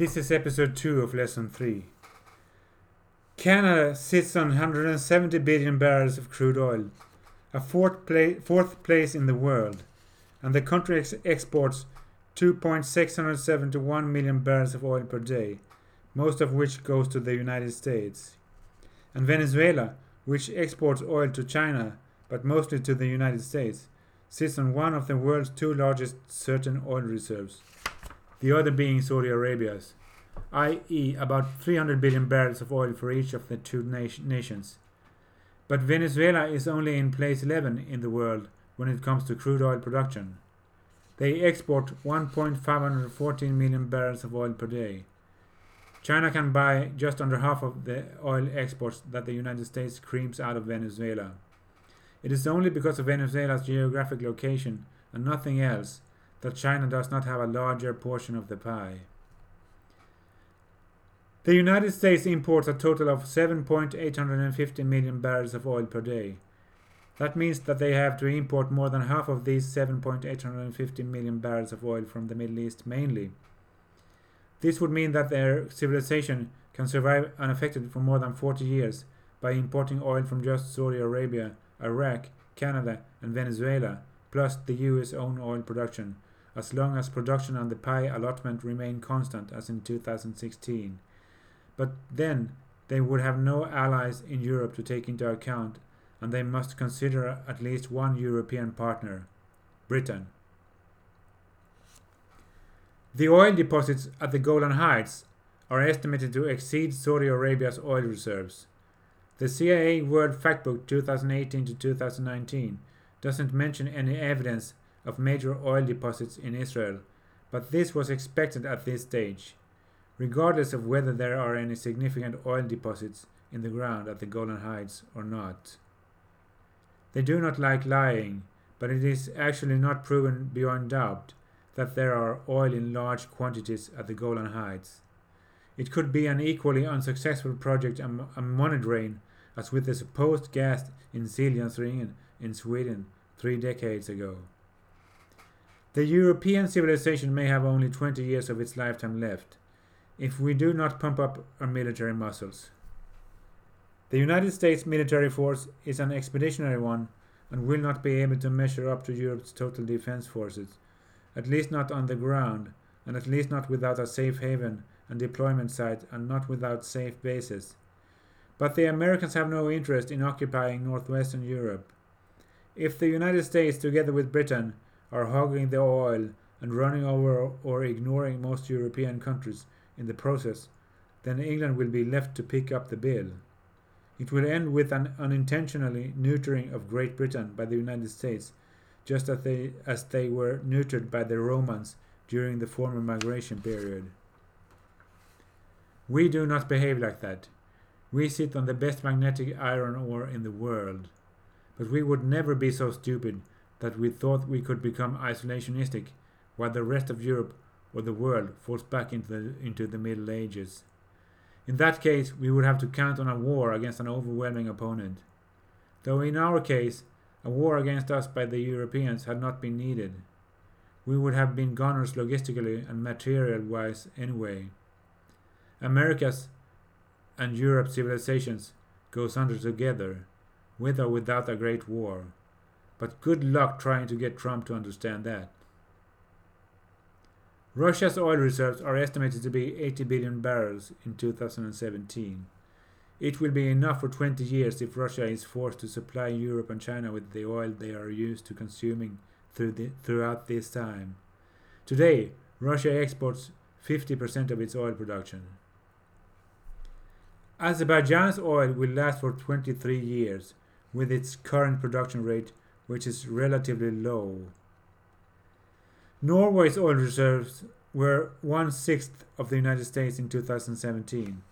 This is episode 2 of lesson 3. Canada sits on 170 billion barrels of crude oil, a fourth, pla- fourth place in the world, and the country ex- exports 2.671 million barrels of oil per day, most of which goes to the United States. And Venezuela, which exports oil to China but mostly to the United States, sits on one of the world's two largest certain oil reserves, the other being Saudi Arabia's, i.e., about 300 billion barrels of oil for each of the two nation- nations. But Venezuela is only in place 11 in the world when it comes to crude oil production. They export 1.514 million barrels of oil per day. China can buy just under half of the oil exports that the United States creams out of Venezuela. It is only because of Venezuela's geographic location and nothing else that China does not have a larger portion of the pie. The United States imports a total of 7.850 million barrels of oil per day. That means that they have to import more than half of these 7.850 million barrels of oil from the Middle East mainly. This would mean that their civilization can survive unaffected for more than 40 years by importing oil from just Saudi Arabia, Iraq, Canada, and Venezuela, plus the US own oil production, as long as production and the pie allotment remain constant as in 2016. But then they would have no allies in Europe to take into account, and they must consider at least one European partner Britain. The oil deposits at the Golan Heights are estimated to exceed Saudi Arabia's oil reserves. The CIA World Factbook 2018 to 2019 doesn't mention any evidence of major oil deposits in Israel, but this was expected at this stage, regardless of whether there are any significant oil deposits in the ground at the Golan Heights or not. They do not like lying, but it is actually not proven beyond doubt that there are oil in large quantities at the Golan Heights. It could be an equally unsuccessful project and a money drain as with the supposed gas in Siljansringen in Sweden three decades ago. The European civilization may have only 20 years of its lifetime left, if we do not pump up our military muscles. The United States military force is an expeditionary one and will not be able to measure up to Europe's total defense forces, at least not on the ground, and at least not without a safe haven and deployment site and not without safe bases. But the Americans have no interest in occupying northwestern Europe. If the United States, together with Britain, are hogging the oil and running over or ignoring most European countries in the process, then England will be left to pick up the bill. It will end with an unintentionally neutering of Great Britain by the United States, just as they, as they were neutered by the Romans during the former migration period. We do not behave like that. We sit on the best magnetic iron ore in the world. But we would never be so stupid that we thought we could become isolationistic while the rest of Europe or the world falls back into the, into the Middle Ages. In that case, we would have to count on a war against an overwhelming opponent. Though in our case, a war against us by the Europeans had not been needed. We would have been gunners logistically and material wise anyway. America's and Europe's civilizations goes under together, with or without a great war. But good luck trying to get Trump to understand that. Russia's oil reserves are estimated to be 80 billion barrels in 2017. It will be enough for 20 years if Russia is forced to supply Europe and China with the oil they are used to consuming through the, throughout this time. Today, Russia exports 50% of its oil production. Azerbaijan's oil will last for 23 years with its current production rate, which is relatively low. Norway's oil reserves were one sixth of the United States in 2017.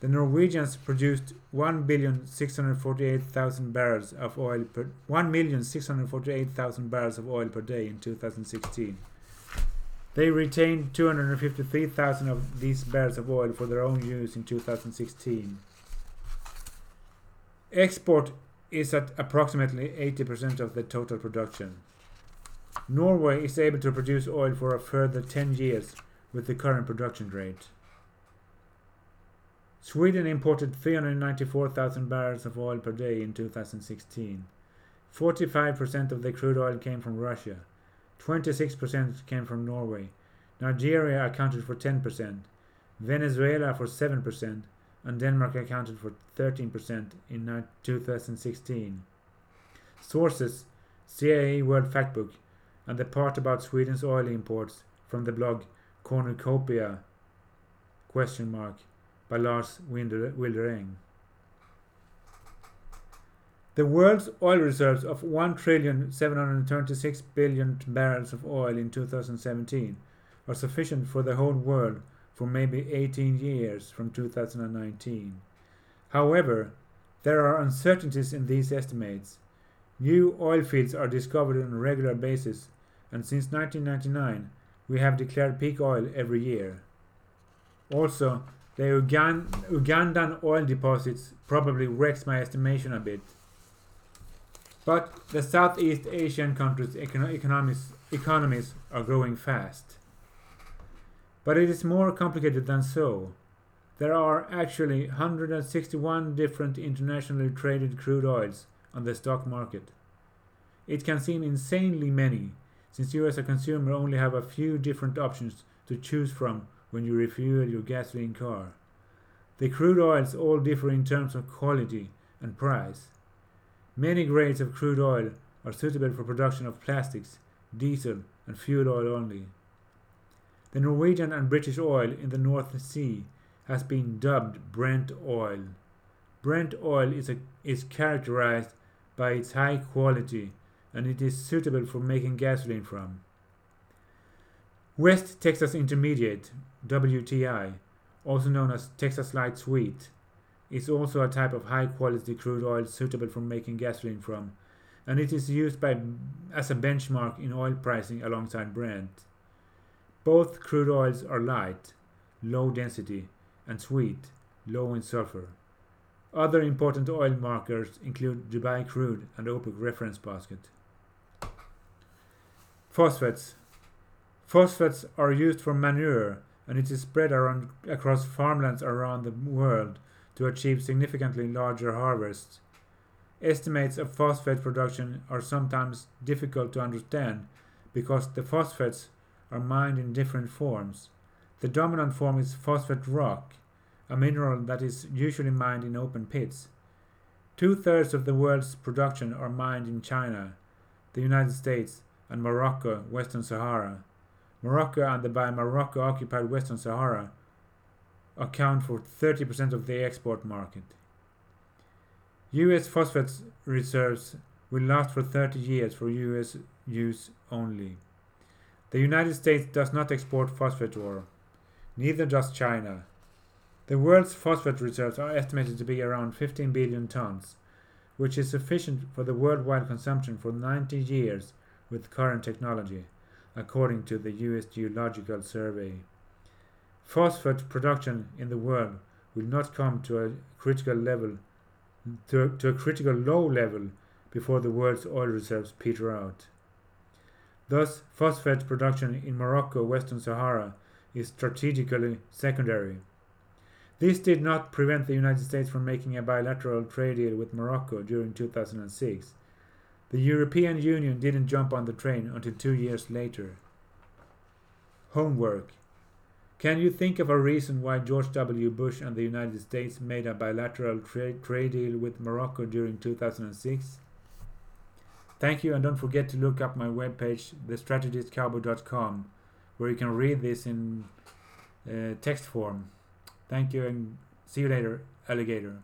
The Norwegians produced 1,648,000 barrels of oil per 1,648,000 barrels of oil per day in 2016. They retained 253,000 of these barrels of oil for their own use in 2016. Export is at approximately 80% of the total production. Norway is able to produce oil for a further 10 years with the current production rate. Sweden imported 394,000 barrels of oil per day in 2016. 45% of the crude oil came from Russia. 26% came from Norway. Nigeria accounted for 10%, Venezuela for 7%, and Denmark accounted for 13% in 2016. Sources CIA World Factbook and the part about Sweden's oil imports from the blog Cornucopia question mark by Lars Wilderäng. The world's oil reserves of 1,726 billion barrels of oil in 2017 are sufficient for the whole world for maybe 18 years from 2019. However, there are uncertainties in these estimates. New oil fields are discovered on a regular basis, and since 1999 we have declared peak oil every year. Also, the Ugan- Ugandan oil deposits probably wrecks my estimation a bit. But the Southeast Asian countries' economies, economies are growing fast. But it is more complicated than so. There are actually 161 different internationally traded crude oils on the stock market. It can seem insanely many, since you as a consumer only have a few different options to choose from when you refuel your gasoline car. The crude oils all differ in terms of quality and price. Many grades of crude oil are suitable for production of plastics, diesel, and fuel oil only. The Norwegian and British oil in the North Sea has been dubbed Brent oil. Brent oil is, a, is characterized by its high quality and it is suitable for making gasoline from. West Texas Intermediate, WTI, also known as Texas Light Sweet, is also a type of high quality crude oil suitable for making gasoline from, and it is used by, as a benchmark in oil pricing alongside Brent. Both crude oils are light, low density, and sweet, low in sulfur. Other important oil markers include Dubai crude and OPEC reference basket. Phosphates. Phosphates are used for manure and it is spread around, across farmlands around the world to achieve significantly larger harvests. Estimates of phosphate production are sometimes difficult to understand because the phosphates are mined in different forms. The dominant form is phosphate rock, a mineral that is usually mined in open pits. Two thirds of the world's production are mined in China, the United States, and Morocco, Western Sahara. Morocco and the by Morocco occupied Western Sahara account for 30% of the export market. US phosphate reserves will last for 30 years for US use only. The United States does not export phosphate ore, neither does China. The world's phosphate reserves are estimated to be around 15 billion tons, which is sufficient for the worldwide consumption for 90 years with current technology, according to the US Geological Survey. Phosphate production in the world will not come to a critical level to, to a critical low level before the world's oil reserves peter out. Thus, phosphate production in Morocco, Western Sahara, is strategically secondary. This did not prevent the United States from making a bilateral trade deal with Morocco during 2006. The European Union didn't jump on the train until two years later. Homework. Can you think of a reason why George W. Bush and the United States made a bilateral trade, trade deal with Morocco during 2006? Thank you, and don't forget to look up my webpage, thestrategistcowboy.com, where you can read this in uh, text form. Thank you, and see you later, alligator.